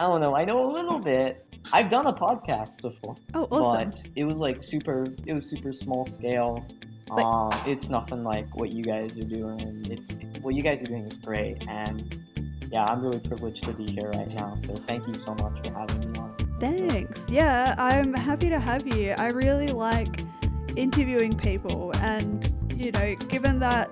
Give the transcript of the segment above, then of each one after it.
I don't know. I know a little bit. I've done a podcast before, Oh, awesome. but it was like super. It was super small scale. Like- um, it's nothing like what you guys are doing. It's what you guys are doing is great, and yeah, I'm really privileged to be here right now. So thank you so much for having me on. Thanks. Yeah, I'm happy to have you. I really like interviewing people, and you know, given that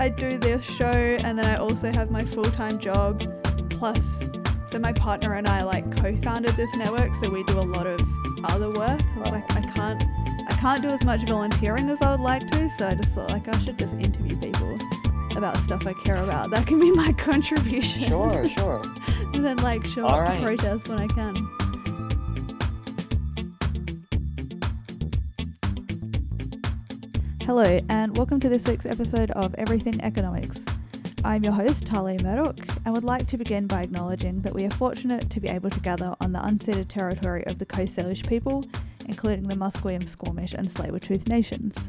I do this show and then I also have my full time job, plus, so my partner and I like co founded this network, so we do a lot of other work. I was like, I can't. I can't do as much volunteering as I would like to, so I just thought like I should just interview people about stuff I care about. That can be my contribution. Sure, sure. and then like show All up right. to protest when I can. Hello, and welcome to this week's episode of Everything Economics. I'm your host, Tali Murdoch, and would like to begin by acknowledging that we are fortunate to be able to gather on the unceded territory of the Coast Salish people, including the Musqueam, Squamish, and Tsleil-Waututh nations.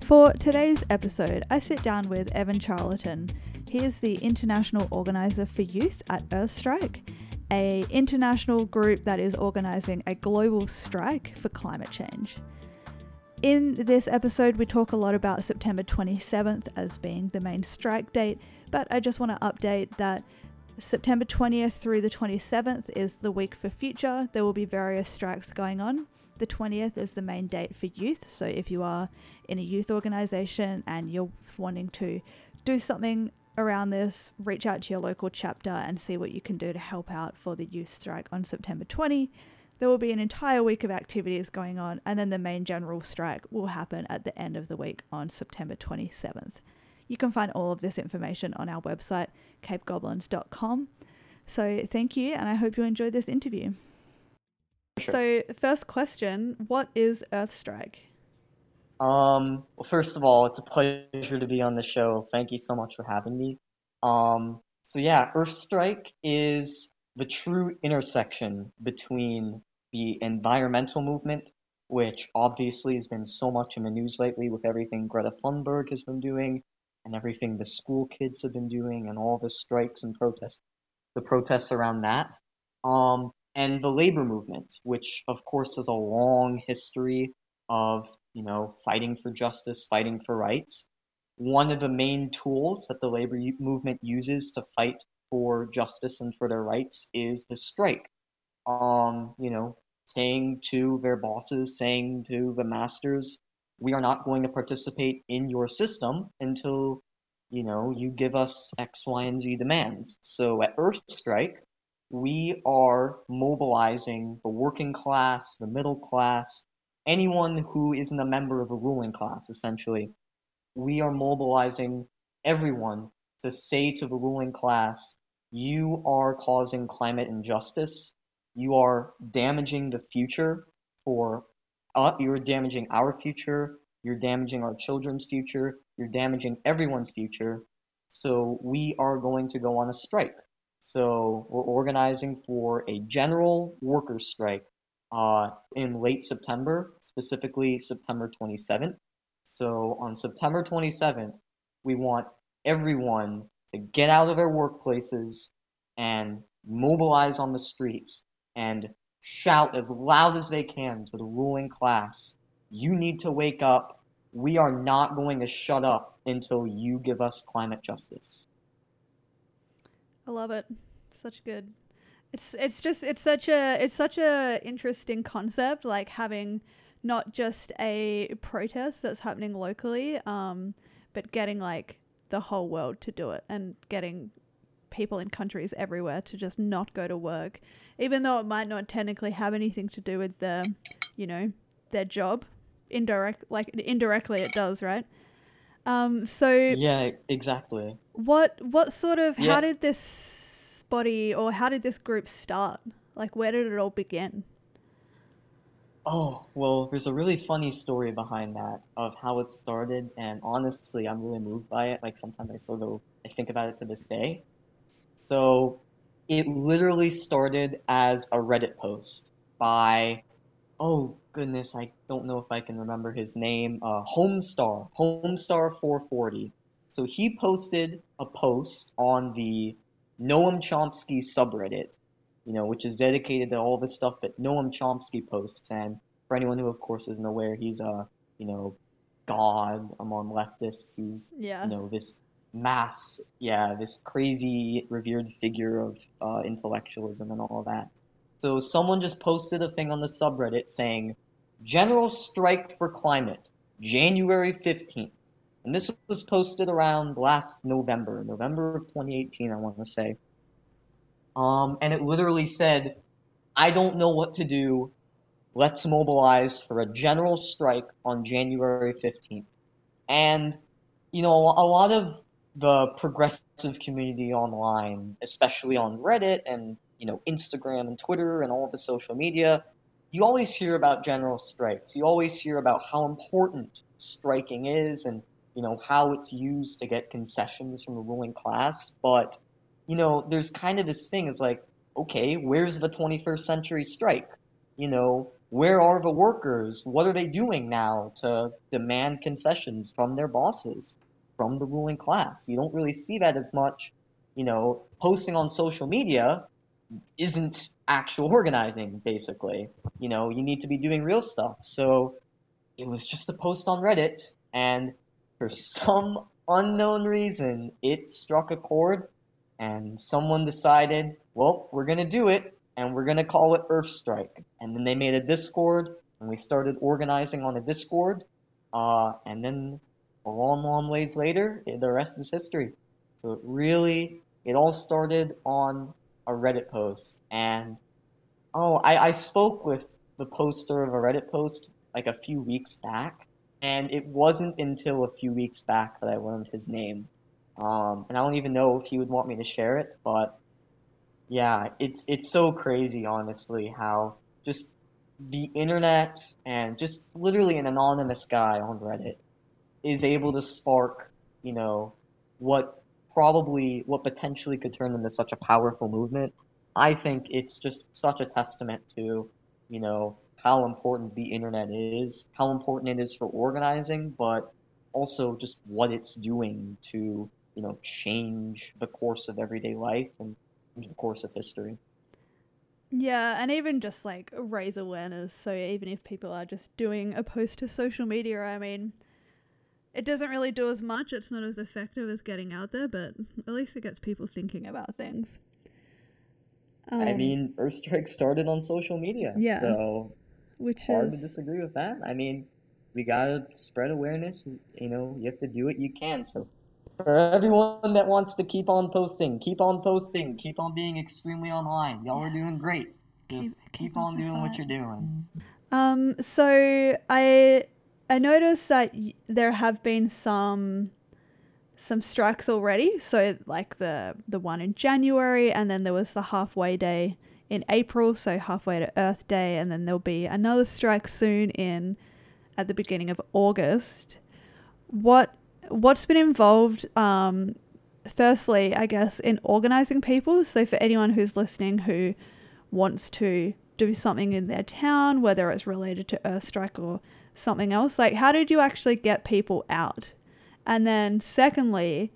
For today's episode, I sit down with Evan Charlton. He is the international organizer for youth at Earthstrike, a international group that is organizing a global strike for climate change. In this episode, we talk a lot about September 27th as being the main strike date, but I just want to update that September 20th through the 27th is the week for future. There will be various strikes going on. The 20th is the main date for youth, so if you are in a youth organization and you're wanting to do something around this, reach out to your local chapter and see what you can do to help out for the youth strike on September 20. There will be an entire week of activities going on, and then the main general strike will happen at the end of the week on September 27th. You can find all of this information on our website, capegoblins.com. So, thank you, and I hope you enjoyed this interview. Sure. So, first question What is Earthstrike? Um, well, first of all, it's a pleasure to be on the show. Thank you so much for having me. Um, so yeah, Earthstrike is the true intersection between the environmental movement, which obviously has been so much in the news lately with everything Greta Thunberg has been doing and everything the school kids have been doing and all the strikes and protests, the protests around that. Um, and the labor movement, which of course has a long history of you know fighting for justice, fighting for rights. One of the main tools that the labor movement uses to fight for justice and for their rights is the strike. Um, you know, saying to their bosses, saying to the masters, we are not going to participate in your system until you know you give us X, Y, and Z demands. So at Earth Strike, we are mobilizing the working class, the middle class, anyone who isn't a member of a ruling class, essentially. We are mobilizing everyone to say to the ruling class, you are causing climate injustice. You are damaging the future for uh, you're damaging our future. You're damaging our children's future. You're damaging everyone's future. So we are going to go on a strike. So we're organizing for a general workers' strike uh, in late September, specifically September 27th. So on September 27th, we want everyone to get out of their workplaces and mobilize on the streets and shout as loud as they can to the ruling class you need to wake up. We are not going to shut up until you give us climate justice. I love it. Such good. It's it's just it's such a it's such a interesting concept like having not just a protest that's happening locally um but getting like the whole world to do it and getting people in countries everywhere to just not go to work even though it might not technically have anything to do with their you know their job indirect like indirectly it does right um so Yeah, exactly. what what sort of Yeah. how did this body or how did this group start? Like where did it all begin? Oh, well, there's a really funny story behind that of how it started, and honestly, I'm really moved by it. Like sometimes I still go, I think about it to this day. So, it literally started as a Reddit post by, oh goodness, I don't know if I can remember his name, uh, Homestar, Homestar440. So he posted a post on the Noam Chomsky subreddit you know, which is dedicated to all the stuff that Noam Chomsky posts. And for anyone who, of course, isn't aware, he's a, you know, god among leftists. He's, Yeah. you know, this mass, yeah, this crazy revered figure of uh, intellectualism and all that. So someone just posted a thing on the subreddit saying, General Strike for Climate, January 15th. And this was posted around last November, November of 2018, I want to say. Um, and it literally said, I don't know what to do. Let's mobilize for a general strike on January 15th. And, you know, a lot of the progressive community online, especially on Reddit and, you know, Instagram and Twitter and all the social media, you always hear about general strikes. You always hear about how important striking is and, you know, how it's used to get concessions from the ruling class. But, you know, there's kind of this thing is like, okay, where's the 21st century strike? You know, where are the workers? What are they doing now to demand concessions from their bosses, from the ruling class? You don't really see that as much. You know, posting on social media isn't actual organizing, basically. You know, you need to be doing real stuff. So it was just a post on Reddit, and for some unknown reason, it struck a chord, and someone decided, well, we're gonna do it, and we're gonna call it Earth Strike. And then they made a Discord, and we started organizing on a Discord, uh, and then a long, long ways later, the rest is history. So it really, it all started on a Reddit post, and oh, I, I spoke with the poster of a Reddit post like a few weeks back, and it wasn't until a few weeks back that I learned his name. Um, and I don't even know if he would want me to share it, but yeah, it's it's so crazy, honestly, how just the internet and just literally an anonymous guy on Reddit is able to spark, you know, what probably what potentially could turn into such a powerful movement. I think it's just such a testament to, you know, how important the internet is, how important it is for organizing, but also just what it's doing to, you know, change the course of everyday life and change the course of history. Yeah, and even just like raise awareness. So even if people are just doing a post to social media, I mean, it doesn't really do as much. It's not as effective as getting out there, but at least it gets people thinking about things. I Um, mean, Earthstrike started on social media, Yeah. so which hard to disagree with that. I mean, we gotta spread awareness. You know, you have to do what you can. So, for everyone that wants to keep on posting, keep on posting, keep on being extremely online. Y'all are doing great. Just Keep- keep, keep on doing what you're doing. Um, so I I noticed that y- there have been some some strikes already. So like the the one in January, and then there was the halfway day in April. So halfway to Earth Day, and then there'll be another strike soon in at the beginning of August. What what's been involved? Um, firstly, I guess in organizing people. So for anyone who's listening who wants to do something in their town, whether it's related to Earthstrike or something else, like how did you actually get people out? And then secondly,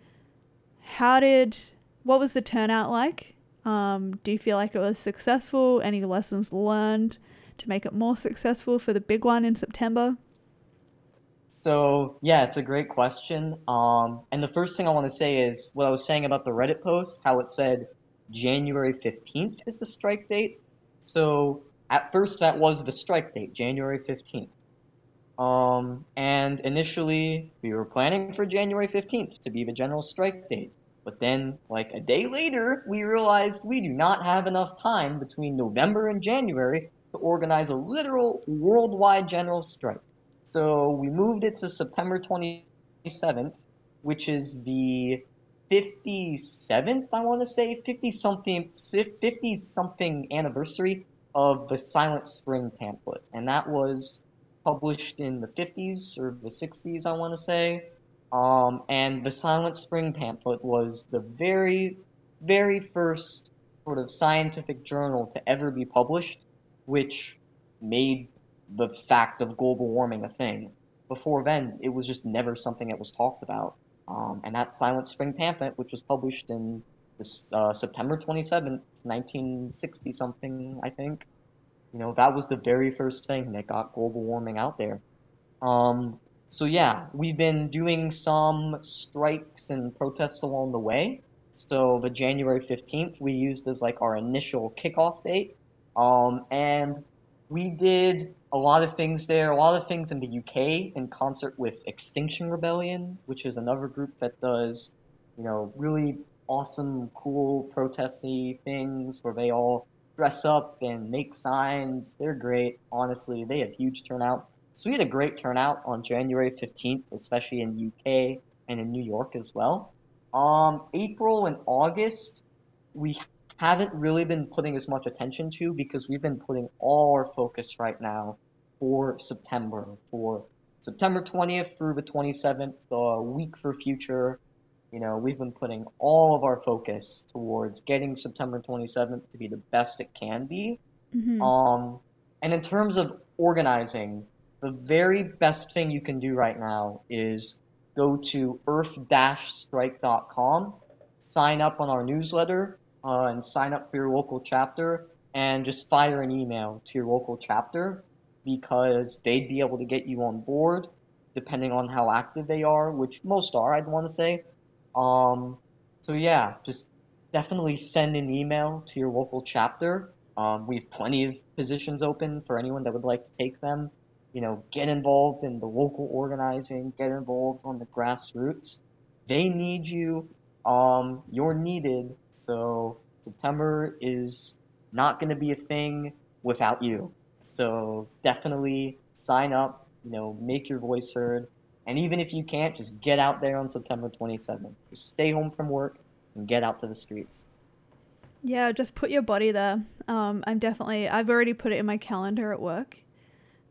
how did what was the turnout like? Um, do you feel like it was successful? Any lessons learned to make it more successful for the big one in September? So, yeah, it's a great question. Um, and the first thing I want to say is what I was saying about the Reddit post, how it said January 15th is the strike date. So, at first, that was the strike date, January 15th. Um, and initially, we were planning for January 15th to be the general strike date. But then, like a day later, we realized we do not have enough time between November and January to organize a literal worldwide general strike. So we moved it to September 27th, which is the 57th, I want to say, 50 something, 50 something anniversary of the Silent Spring pamphlet. And that was published in the 50s or the 60s, I want to say. Um, and the Silent Spring pamphlet was the very, very first sort of scientific journal to ever be published, which made the fact of global warming a thing. Before then, it was just never something that was talked about. Um, and that Silent Spring pamphlet, which was published in this uh, September 27th, 1960 something, I think. You know, that was the very first thing that got global warming out there. Um, so yeah, we've been doing some strikes and protests along the way. So the January 15th we used as like our initial kickoff date. Um, and we did a lot of things there, a lot of things in the UK in concert with Extinction Rebellion, which is another group that does, you know, really awesome, cool, protesty things where they all dress up and make signs. They're great, honestly. They have huge turnout. So we had a great turnout on January 15th, especially in UK and in New York as well. Um, April and August, we haven't really been putting as much attention to because we've been putting all our focus right now for September, for September 20th through the 27th, the week for future. You know, we've been putting all of our focus towards getting September 27th to be the best it can be. Mm-hmm. Um, and in terms of organizing, the very best thing you can do right now is go to earth-strike.com, sign up on our newsletter, uh, and sign up for your local chapter, and just fire an email to your local chapter because they'd be able to get you on board depending on how active they are, which most are, I'd want to say. Um, so yeah, just definitely send an email to your local chapter. Um, we have plenty of positions open for anyone that would like to take them. You know, get involved in the local organizing, get involved on the grassroots. They need you. Um, you're needed. So September is not going to be a thing without you. So definitely sign up. You know, make your voice heard. And even if you can't, just get out there on September 27th. Just stay home from work and get out to the streets. Yeah, just put your body there. Um, I'm definitely, I've already put it in my calendar at work.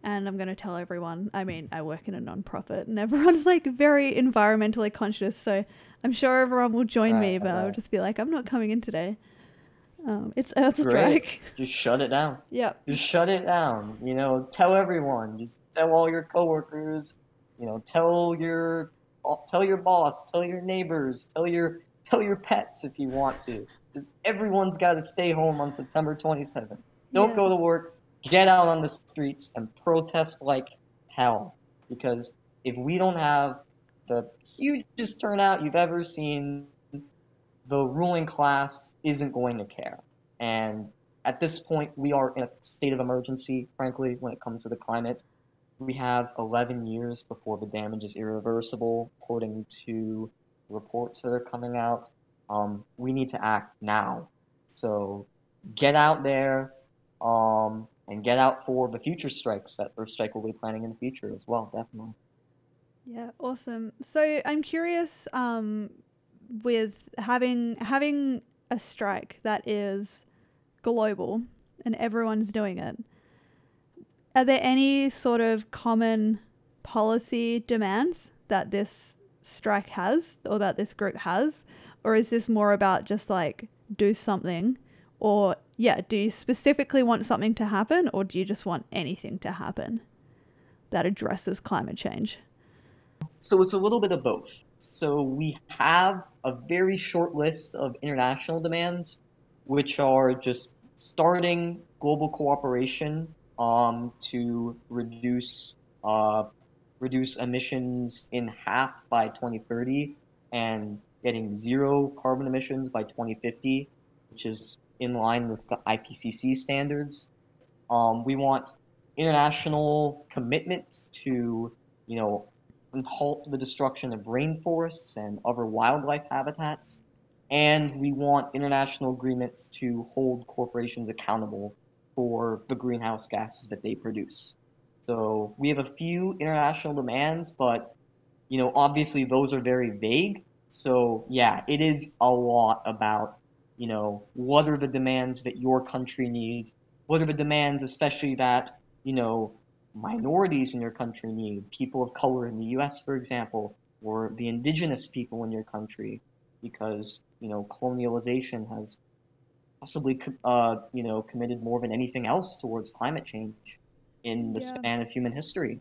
And I'm going to tell everyone. I mean, I work in a non-profit, and everyone's like very environmentally conscious. So I'm sure everyone will join Right, me, but I'll just be like, I'm not coming in today. Um, it's Earth Great. Strike. Just shut it down. yep. Just shut it down. You know, tell everyone. Just tell all your coworkers. You know, tell your tell your boss, tell your neighbors, tell your tell your pets if you want to. Because everyone's got to stay home on September 27th. Don't Yeah. go to work. Get out on the streets and protest like hell. Because if we don't have the hugest turnout you've ever seen, the ruling class isn't going to care. And at this point, we are in a state of emergency, frankly, when it comes to the climate. We have 11 years before the damage is irreversible, according to reports that are coming out. Um, we need to act now. So get out there um, and get out for the future strikes that Earth Strike will be planning in the future as well, definitely. Yeah, awesome. So I'm curious, um, with having having a strike that is global and everyone's doing it. Are there any sort of common policy demands that this strike has or that this group has? Or is this more about just like do something? Or, yeah, do you specifically want something to happen or do you just want anything to happen that addresses climate change? So it's a little bit of both. So we have a very short list of international demands, which are just starting global cooperation um, to reduce uh, reduce emissions in half by 2030 and getting zero carbon emissions by 2050, which is in line with the IPCC standards. Um, we want international commitments to, you know, halt the destruction of rainforests and other wildlife habitats. And we want international agreements to hold corporations accountable for the greenhouse gases that they produce. So we have a few international demands, but you know, obviously those are very vague. So yeah, it is a lot about, you know, what are the demands that your country needs? What are the demands, especially that, you know, minorities in your country need, people of color in the US, for example, or the indigenous people in your country, because, you know, colonialization has possibly, uh, you know, committed more than anything else towards climate change in the Yeah. span of human history.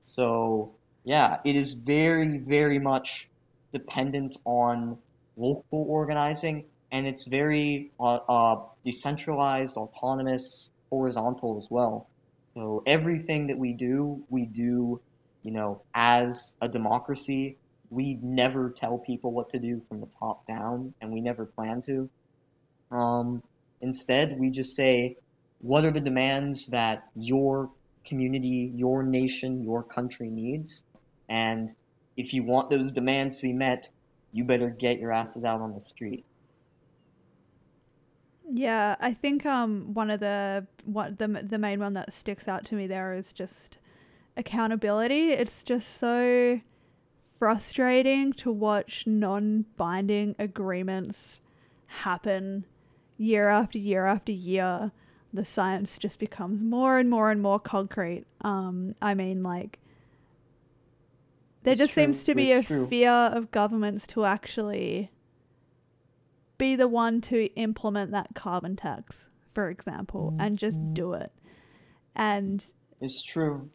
So, yeah, it is very, very much dependent on local organizing and it's very uh, uh, decentralized, autonomous, horizontal as well. So everything that we do, we do, you know, as a democracy. We never tell people what to do from the top down, and we never plan to. Um, instead, we just say, what are the demands that your community, your nation, your country needs? And if you want those demands to be met, you better get your asses out on the street. Yeah, I think um one of the what the the main one that sticks out to me there is just accountability. It's just so frustrating to watch non-binding agreements happen year after year after year. The science just becomes more and more and more concrete. Um, I mean, like there It's just true, seems to be it's a true. fear of governments to actually be the one to implement that carbon tax, for example, and just do it. And It's true.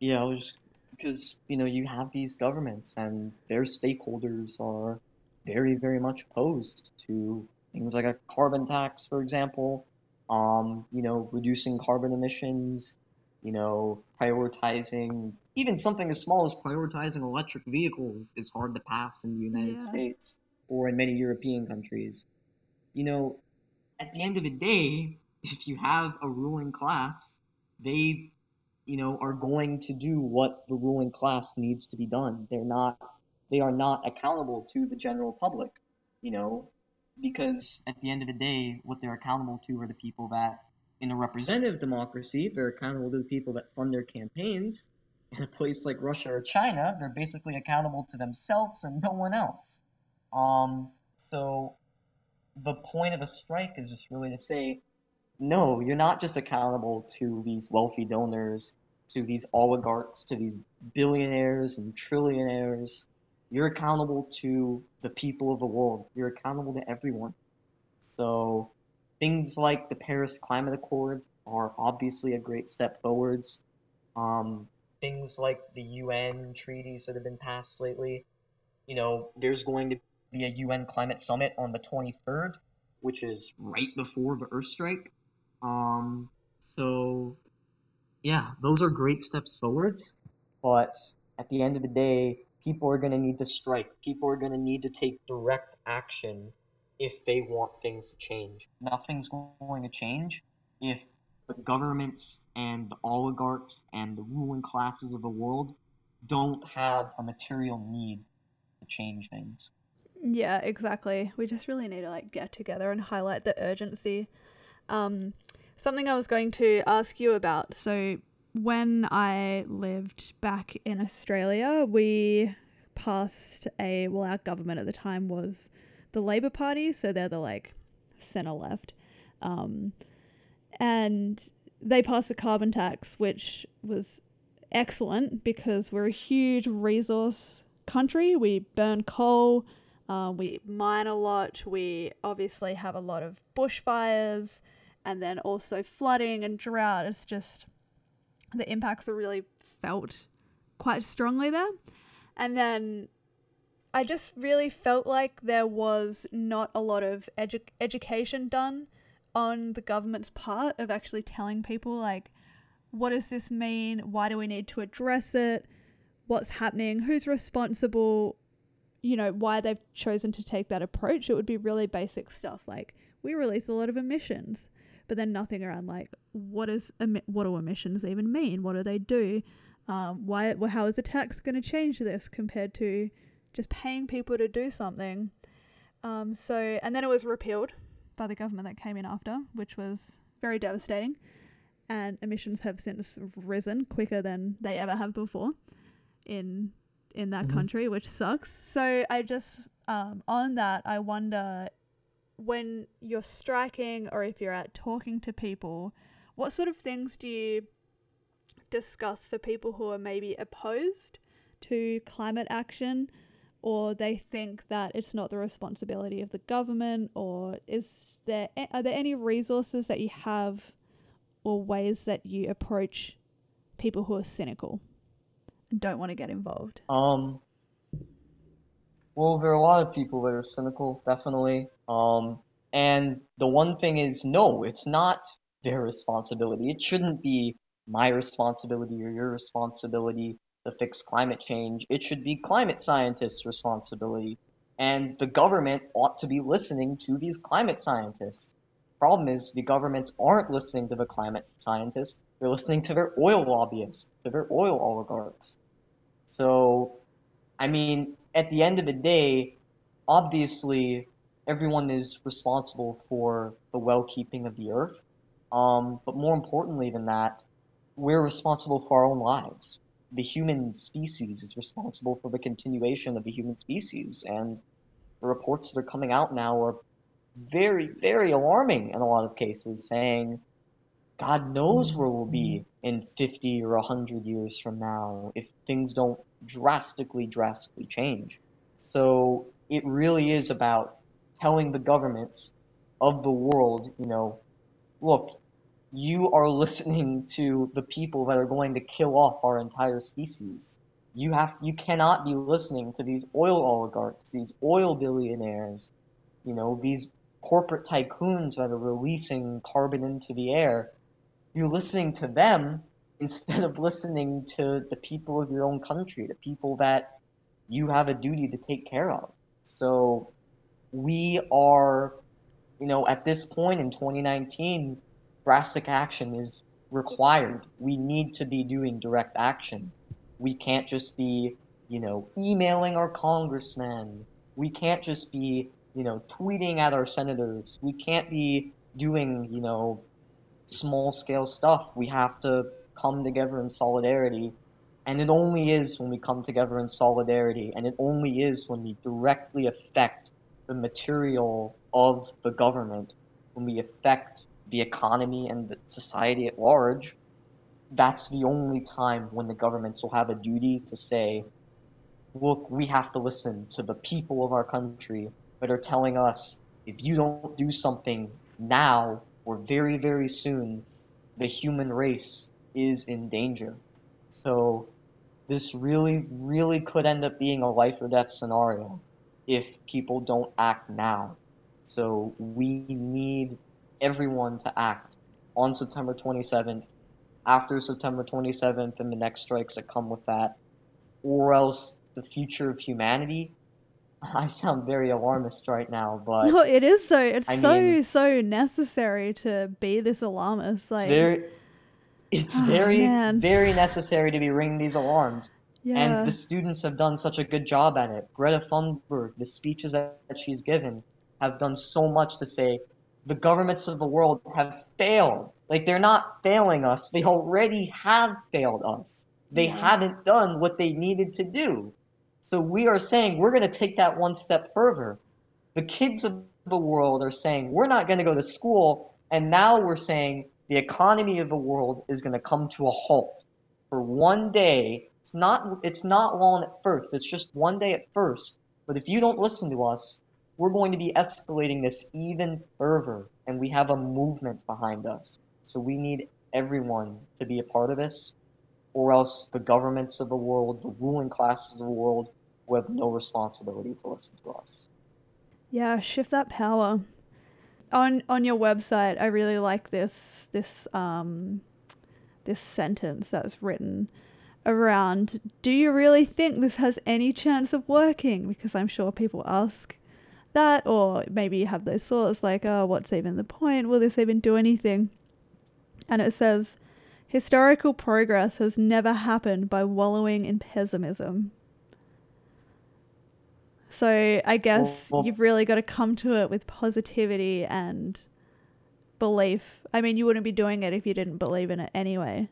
Yeah, I was because you know you have these governments and their stakeholders are very, very much opposed to things like a carbon tax, for example. Um, you know, reducing carbon emissions, you know, prioritizing even something as small as prioritizing electric vehicles is hard to pass in the United Yeah. States or in many European countries. You know, at the end of the day, if you have a ruling class, they, you know, are going to do what the ruling class needs to be done. They're not, they are not accountable to the general public, you know, because at the end of the day, what they're accountable to are the people that, in a representative democracy, they're accountable to the people that fund their campaigns. In a place like Russia or China, they're basically accountable to themselves and no one else. Um, so the point of a strike is just really to say, no, you're not just accountable to these wealthy donors, to these oligarchs, to these billionaires and trillionaires. You're accountable to the people of the world. You're accountable to everyone. So things like the Paris Climate Accord are obviously a great step forwards. Um, things like the UN treaties that have been passed lately. You know, there's going to be a UN climate summit on the 23rd, which is right before the Earth strike. Um, so, yeah, those are great steps forwards. But at the end of the day, people are going to need to strike. People are going to need to take direct action if they want things to change. Nothing's going to change if the governments and the oligarchs and the ruling classes of the world don't have a material need to change things. Yeah, exactly. We just really need to like get together and highlight the urgency. Um, something I was going to ask you about. So when I lived back in Australia, we passed a well, our government at the time was the Labor Party, so they're the like center left, um, and they passed the carbon tax, which was excellent because we're a huge resource country. We burn coal, uh, we mine a lot. We obviously have a lot of bushfires, and then also flooding and drought. It's just the impacts are really felt quite strongly there. And then I just really felt like there was not a lot of edu- education done on the government's part of actually telling people, like, what does this mean? Why do we need to address it? What's happening? Who's responsible? You know, why they've chosen to take that approach. It would be really basic stuff like we release a lot of emissions, but then nothing around like what is what do emissions even mean? What do they do? Um, why? Well, how is a tax going to change this compared to just paying people to do something? Um, so, and then it was repealed by the government that came in after, which was very devastating. And emissions have since risen quicker than they ever have before in in that Mhm. country, which sucks. So I just um, on that, I wonder when you're striking or if you're out talking to people, what sort of things do you discuss for people who are maybe opposed to climate action or they think that it's not the responsibility of the government or is there are there any resources that you have or ways that you approach people who are cynical don't want to get involved Um, Well, there are a lot of people that are cynical, definitely. Um, and the one thing is, no, it's not their responsibility. It shouldn't be my responsibility or your responsibility to fix climate change. It should be climate scientists' responsibility. And the government ought to be listening to these climate scientists. Problem is, the governments aren't listening to the climate scientists. They're listening to their oil lobbyists, to their oil oligarchs. So, I mean, at the end of the day, obviously, everyone is responsible for the well keeping of the earth. Um, but more importantly than that, we're responsible for our own lives the human species is responsible for the continuation of the human species. And the reports that are coming out now are very, very alarming in a lot of cases, saying God knows mm-hmm. where we'll be in 50 or 100 years from now if things don't drastically, drastically change. So it really is about telling the governments of the world, you know, look, you are listening to the people that are going to kill off our entire species. You have you cannot be listening to these oil oligarchs, these oil billionaires, you know, these corporate tycoons that are releasing carbon into the air. You're listening to them instead of listening to the people of your own country, the people that you have a duty to take care of. So we are, you know, at this point in 2019, drastic action is required. We need to be doing direct action. We can't just be, you know, emailing our congressmen. We can't just be, you know, tweeting at our senators. We can't be doing, you know, small scale stuff. We have to come together in solidarity. And it only is when we come together in solidarity, and it only is when we directly affect the material of the government, when we affect the economy and the society at large, that's the only time when the governments will have a duty to say, look, we have to listen to the people of our country that are telling us if you don't do something now or very, very soon, the human race is in danger. So this really, really could end up being a life or death scenario if people don't act now. So we need everyone to act on September 27th, after September 27th, and the next strikes that come with that, or else the future of humanity. I sound very alarmist right now, but no, it is so. It's I so mean, so necessary to be this alarmist. Like it's very, it's oh, very, man. very necessary to be ringing these alarms. Yeah. And the students have done such a good job at it. Greta Thunberg, the speeches that she's given, have done so much to say the governments of the world have failed. Like they're not failing us, they already have failed us. They mm-hmm. haven't done what they needed to do. So we are saying we're going to take that one step further. The kids of the world are saying we're not going to go to school, and now we're saying the economy of the world is going to come to a halt for one day. It's not it's not long at first. It's just one day at first. But if you don't listen to us, we're going to be escalating this even further, and we have a movement behind us. So we need everyone to be a part of this, or else the governments of the world, the ruling classes of the world, will have no responsibility to listen to us. Yeah, shift that power. On on your website, I really like this this um this sentence that's written around do you really think this has any chance of working because i'm sure people ask that, or maybe you have those thoughts like, oh, what's even the point? Will this even do anything? And it says, historical progress has never happened by wallowing in pessimism. So I guess well, well, you've really got to come to it with positivity and belief. I mean, you wouldn't be doing it if you didn't believe in it anyway.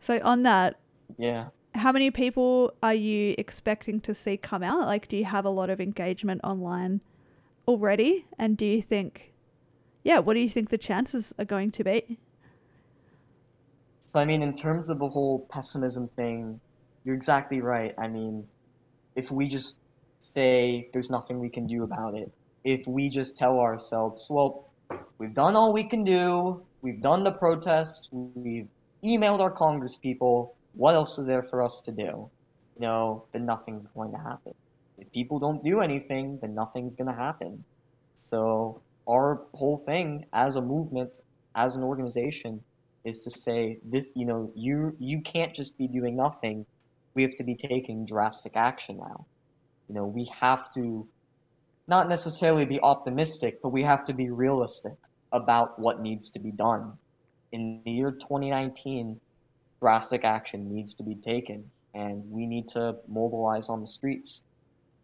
So on that, yeah. How many people are you expecting to see come out? Like, do you have a lot of engagement online already? And do you think, yeah, what do you think the chances are going to be? So, I mean, in terms of the whole pessimism thing, you're exactly right. I mean, if we just say there's nothing we can do about it, if we just tell ourselves, well, we've done all we can do, we've done the protest, we've emailed our congress people, what else is there for us to do? You know, then nothing's going to happen. if people don't do anything, then nothing's gonna happen. So our whole thing as a movement, as an organization, is to say this, you know, you you can't just be doing nothing. We have to be taking drastic action now. You know, we have to not necessarily be optimistic, but we have to be realistic about what needs to be done. In the year 2019, drastic action needs to be taken, and we need to mobilize on the streets.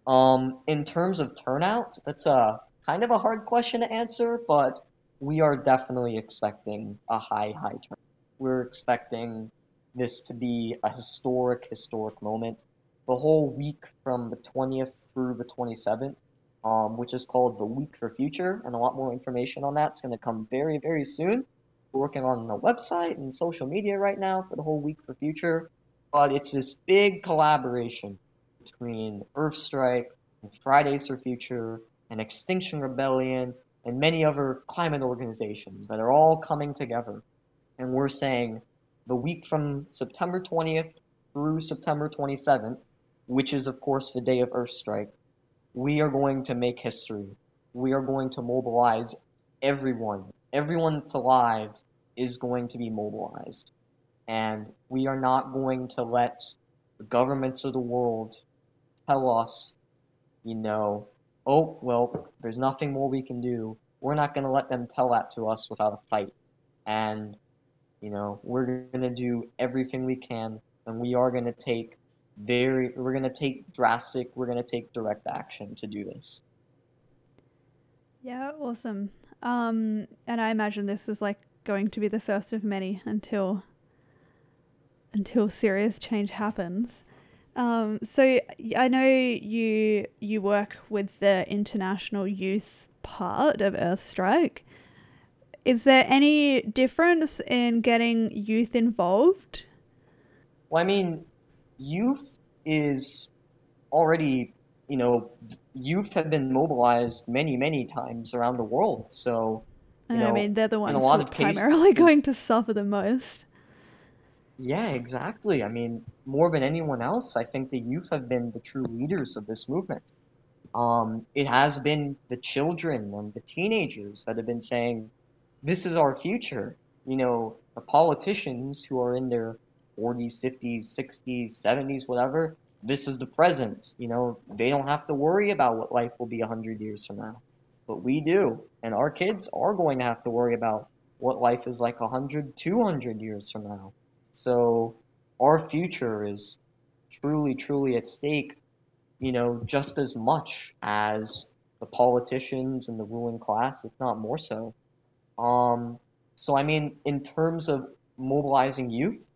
Um, in terms of turnout, that's a kind of a hard question to answer, but we are definitely expecting a high, high turn. We're expecting this to be a historic, historic moment. The whole week from the 20th through the 27th, um, which is called the Week for Future, and a lot more information on that's going to come very, very soon. We're working on the website and social media right now for the whole Week for Future, but it's this big collaboration between Earthstrike and Fridays for Future and Extinction Rebellion and many other climate organizations that are all coming together. And we're saying the week from September 20th through September 27th, which is, of course, the day of Earth Strike, we are going to make history. We are going to mobilize everyone. Everyone that's alive is going to be mobilized. And we are not going to let the governments of the world tell us, you know, oh, well, there's nothing more we can do. We're not going to let them tell that to us without a fight. And, you know, we're going to do everything we can, and we are going to take very, we're going to take drastic, we're going to take direct action to do this. Yeah, awesome. Um, and I imagine this is like going to be the first of many until until serious change happens. Um, so I know you you work with the international youth part of Earthstrike. Is there any difference in getting youth involved? Well, I mean, youth is already, you know, youth have been mobilized many, many times around the world. So, I, know, I mean, they're the ones who are primarily cases, going to suffer the most. Yeah, exactly. I mean, more than anyone else, I think the youth have been the true leaders of this movement. Um, it has been the children and the teenagers that have been saying, this is our future. You know, the politicians who are in their 40s, 50s, 60s, 70s, whatever, this is the present. You know, they don't have to worry about what life will be 100 years from now. But we do. And our kids are going to have to worry about what life is like 100, 200 years from now. So our future is truly, truly at stake, you know, just as much as the politicians and the ruling class, if not more so. Um, so, I mean, in terms of mobilizing youth,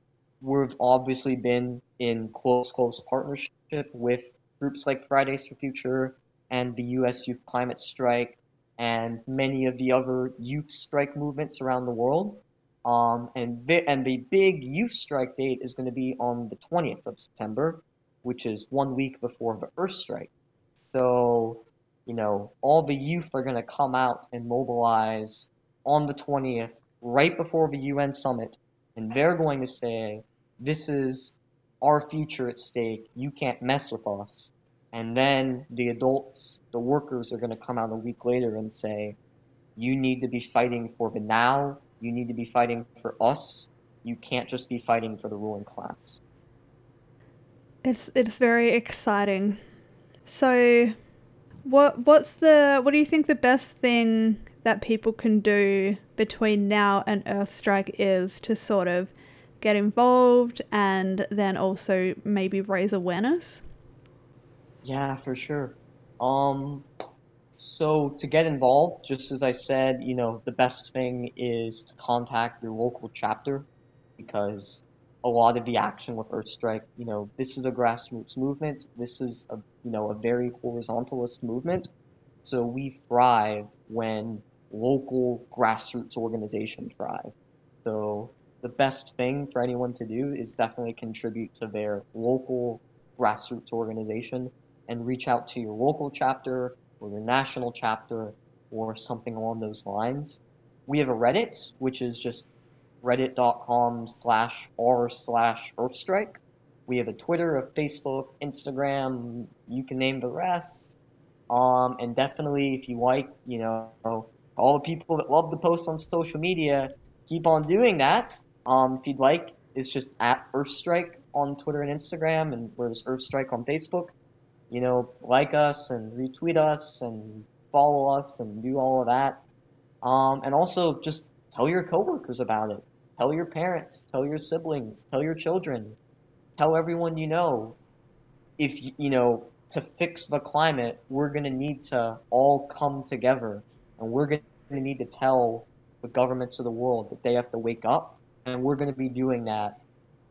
we've obviously been in close, close partnership with groups like Fridays for Future and the U.S. Youth Climate Strike and many of the other youth strike movements around the world. Um, and, and the big youth strike date is going to be on the 20th of September, which is one week before the Earth strike. So, you know, all the youth are going to come out and mobilize on the 20th, right before the UN summit, and they're going to say, this is our future at stake. You can't mess with us. And then the adults, the workers, are going to come out a week later and say, you need to be fighting for the now you need to be fighting for us. You can't just be fighting for the ruling class. It's it's very exciting. So what what's the what do you think the best thing that people can do between now and Earthstrike is to sort of get involved and then also maybe raise awareness? Yeah, for sure. Um so to get involved, just as I said, you know, the best thing is to contact your local chapter because a lot of the action with Earthstrike, you know, this is a grassroots movement. This is a you know a very horizontalist movement. So we thrive when local grassroots organizations thrive. So the best thing for anyone to do is definitely contribute to their local grassroots organization and reach out to your local chapter or your national chapter or something along those lines. We have a Reddit, which is just reddit.com slash r slash earthstrike, We have a Twitter, a Facebook, Instagram, you can name the rest. Um, and definitely, if you like, you know, all the people that love to post on social media, keep on doing that. Um, if you'd like, it's just at Earthstrike on Twitter and Instagram, and where's Earthstrike on Facebook. You know, like us and retweet us and follow us and do all of that. Um, and also just tell your coworkers about it. Tell your parents, tell your siblings, tell your children, tell everyone you know. If you know to fix the climate, we're going to need to all come together and we're going to need to tell the governments of the world that they have to wake up. And we're going to be doing that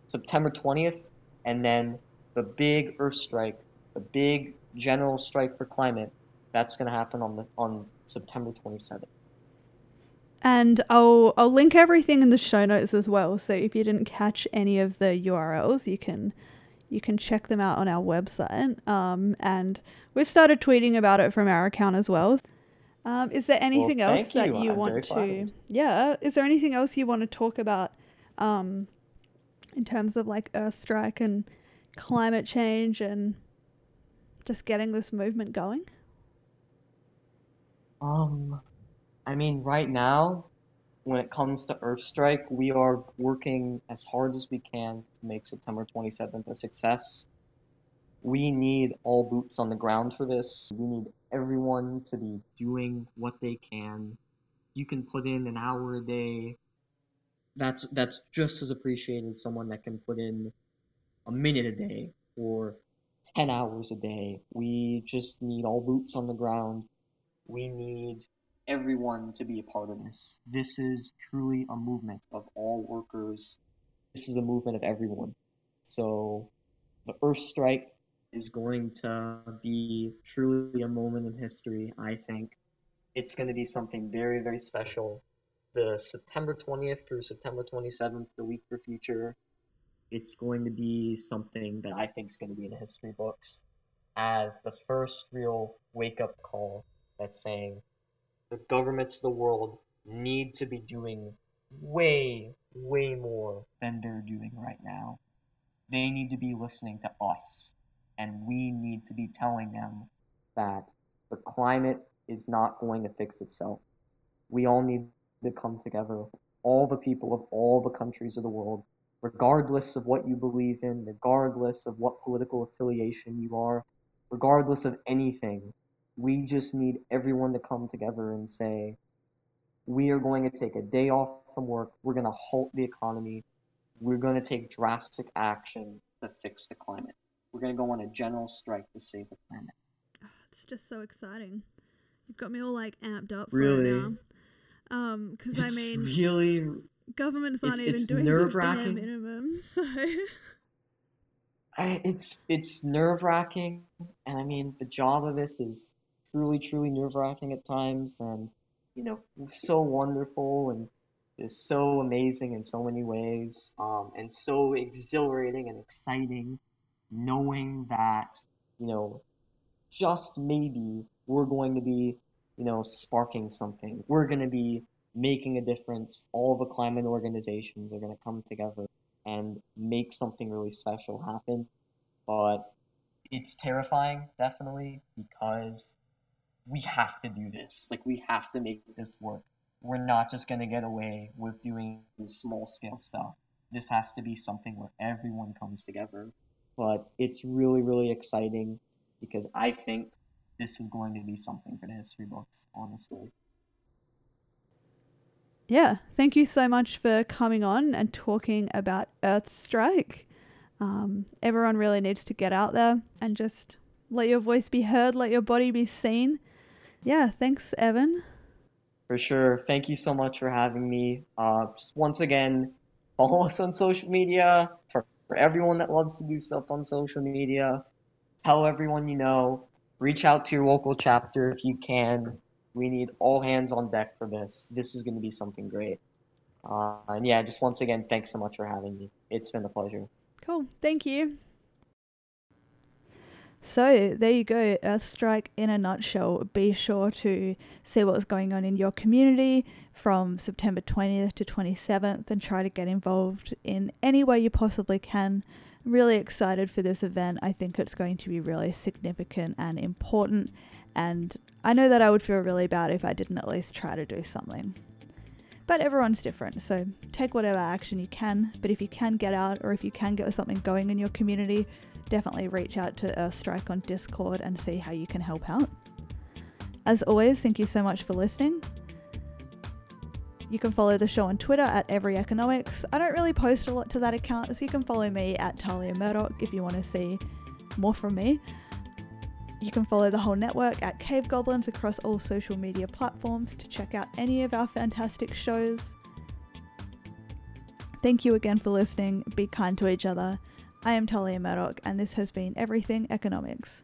September 20th and then the big Earth strike, the big general strike for climate, that's going to happen on the on September 27th. And I'll I'll link everything in the show notes as well. So if you didn't catch any of the URLs, you can you can check them out on our website. Um, and we've started tweeting about it from our account as well. Um, is there anything well, else that you, you I'm want to? Yeah. Is there anything else you want to talk about um, in terms of like Earth Strike and climate change and just getting this movement going? Um, I mean, right now, when it comes to Earth Strike, we are working as hard as we can to make September 27th a success. We need all boots on the ground for this. We need everyone to be doing what they can. You can put in an hour a day. That's that's just as appreciated as someone that can put in a minute a day or 10 hours a day. We just need all boots on the ground. We need everyone to be a part of this. This is truly a movement of all workers. This is a movement of everyone. So the Earth Strike is going to be truly a moment in history, I think. It's going to be something very, very special. The September 20th through September 27th, the week for future, it's going to be something that I think is going to be in history books as the first real wake up call that's saying the governments of the world need to be doing way, way more than they're doing right now. They need to be listening to us, and we need to be telling them that the climate is not going to fix itself. We all need to come together, all the people of all the countries of the world, regardless of what you believe in, regardless of what political affiliation you are, regardless of anything we just need everyone to come together and say, we are going to take a day off from work. We're going to halt the economy. We're going to take drastic action to fix the climate. We're going to go on a general strike to save the planet. Oh, it's just so exciting. You've got me all like amped up really? for it now. Um, because I mean, really, governments aren't it's, even it's doing nerve wracking. minimum. So I, it's it's nerve wracking, and I mean the job of this is truly, truly nerve wracking at times, and you know, so wonderful and just so amazing in so many ways, um, and so exhilarating and exciting, knowing that you know, just maybe we're going to be, you know, sparking something. We're going to be making a difference. All the climate organizations are going to come together and make something really special happen. But it's terrifying, definitely, because we have to do this. Like we have to make this work. We're not just gonna get away with doing small scale stuff. This has to be something where everyone comes together. But it's really, really exciting because I think this is going to be something for the history books, honestly. Yeah, thank you so much for coming on and talking about Earth Strike. Um, everyone really needs to get out there and just let your voice be heard, let your body be seen. Yeah, thanks, Evan. For sure. Thank you so much for having me. Uh, once again, follow us on social media. For, for everyone that loves to do stuff on social media, tell everyone you know. Reach out to your local chapter if you can. We need all hands on deck for this. This is going to be something great. Uh, and yeah, just once again, thanks so much for having me. It's been a pleasure. Cool. Thank you. So there you go, Earthstrike in a nutshell. Be sure to see what's going on in your community from September 20th to 27th and try to get involved in any way you possibly can really excited for this event. I think it's going to be really significant and important, and I know that I would feel really bad if I didn't at least try to do something. But everyone's different, so take whatever action you can. But if you can get out or if you can get something going in your community, definitely reach out to Earthstrike on Discord and see how you can help out. As always, thank you so much for listening. You can follow the show on Twitter at Every Economics. I don't really post a lot to that account, so you can follow me at Talia Murdoch if you want to see more from me. You can follow the whole network at Cave Goblins across all social media platforms to check out any of our fantastic shows. Thank you again for listening. Be kind to each other. I am Talia Murdoch, and this has been Everything Economics.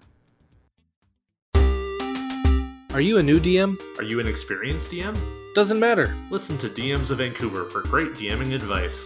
Are you a new DM? Are you an experienced DM? Doesn't matter. Listen to DMs of Vancouver for great DMing advice.